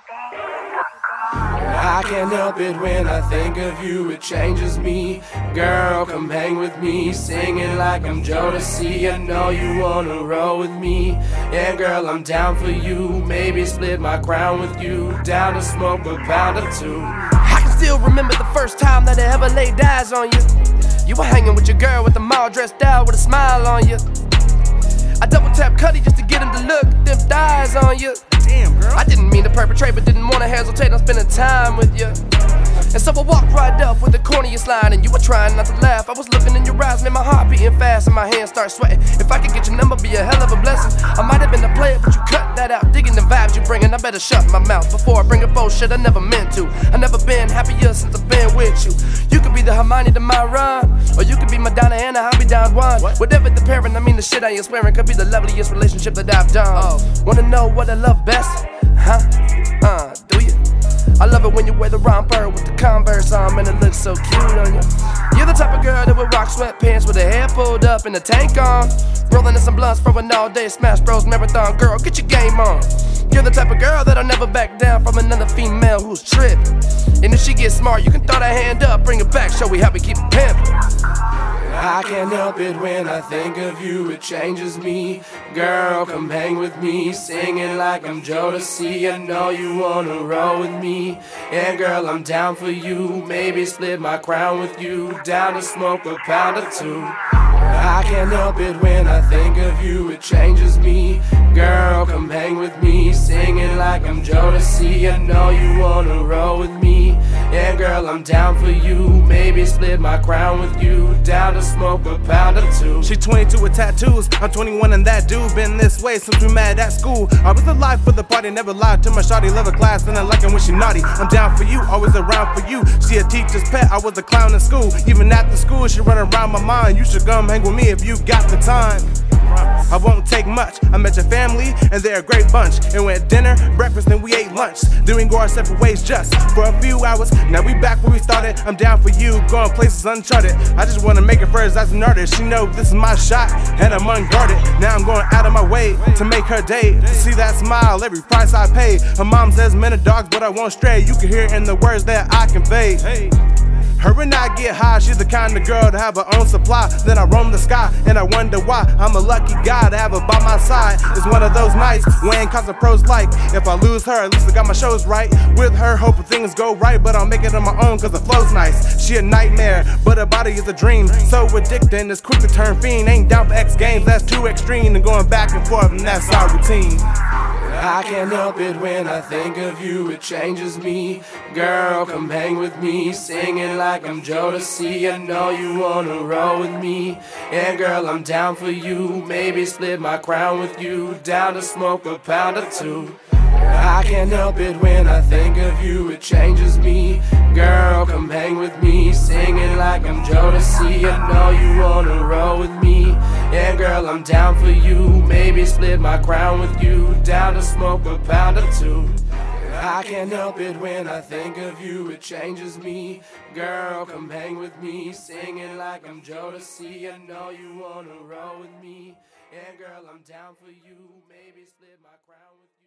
I can't help it when I think of you, it changes me. Girl, come hang with me, singing like I'm Jodeci. I know you wanna roll with me. Yeah, girl, I'm down for you. Maybe split my crown with you. Down to smoke a pound or two. I can still remember the first time that I ever laid eyes on you. You were hanging with your girl with the mall dressed out with a smile on you. I double tap Cuddy just to get him to look them thighs on you. Damn, girl. I didn't mean to perpetrate, but didn't wanna hesitate on spending time with you. And so I walked right up with the corniest line, and you were trying not to laugh. I was looking in your eyes, made my heart beating fast, and my hands start sweating. If I could get your number, be a hell of a blessing. I might have been a player, but you cut that out. Digging the vibes you bringing, I better shut my mouth before I bring up bullshit I never meant to. I never been happier since I've been with you. You could be the Hermione to my Ron, or you could be my Donna Anna, I'll be Don Juan. Whatever the parent, I mean the shit I ain't swearing, could be the loveliest relationship that I've done. Wanna know what I love best? Huh? Uh, so cute on you. You're the type of girl that would rock sweatpants with her hair pulled up and a tank on. Rolling in some blunts for an all day Smash Bros marathon. Girl, get your game on. You're the type of girl that'll never back down from another female who's tripping. And if she gets smart, you can throw that hand up, bring it back, show we how we keep it pimpin'. I can't help it when I think of you, it changes me. Girl, come hang with me, singing like I'm Jodeci. I know you wanna roll with me. Yeah, girl, I'm down for you. Maybe split my crown with you, down to smoke a pound or two. I can't help it when I think of you, it changes me. Girl, come hang with me, singing like I'm Jodeci. I know you wanna roll with me. Yeah, girl, I'm down for you. Maybe split my crown with you, down to smoke a pound two. She 22 with tattoos. I'm 21 and that dude been this way since we met at school. I was alive for the party, never lied to my shawty. Love a class and I like it when she naughty. I'm down for you, always around for you. She a teacher's pet, I was a clown in school. Even after school, she run around my mind. You should come hang with me if you got the time. I won't take much. I met your family, and they're a great bunch. And we had dinner, breakfast, then we ate lunch. Then we go our separate ways just for a few hours. Now we back where we started. I'm down for you, going places uncharted. I just wanna make it first as an artist. She know this is my shot, and I'm unguarded. Now I'm going out of my way to make her day. To see that smile, every price I pay. Her mom says men are dogs, but I won't stray. You can hear in the words that I convey. Her and I get high, she's the kind of girl to have her own supply. Then I roam the sky, and I wonder why. I'm a lucky guy to have her by my side. It's one of those nights when cause the pros like. If I lose her, at least I got my shows right. With her, hoping things go right, but I'll make it on my own cause the flow's nice. She a nightmare, but her body is a dream. So addicting, it's quick to turn fiend. Ain't down for X games, that's too extreme. And going back and forth, and that's our routine. I can't help it when I think of you, it changes me. Girl, come hang with me, singing like I'm Jodeci. I know you wanna roll with me. Yeah, girl, I'm down for you. Maybe split my crown with you, down to smoke a pound or two. I can't help it when I think of you, it changes me. Girl, come hang with me, singing like I'm Jodeci. I know you wanna roll with me. Yeah, girl, I'm down for you. Maybe split my crown with you, down to smoke a pound or two. I can't help it when I think of you, it changes me. Girl, come hang with me, singing like I'm Jodeci. I know you wanna roll with me. Yeah, girl, I'm down for you. Maybe split my crown with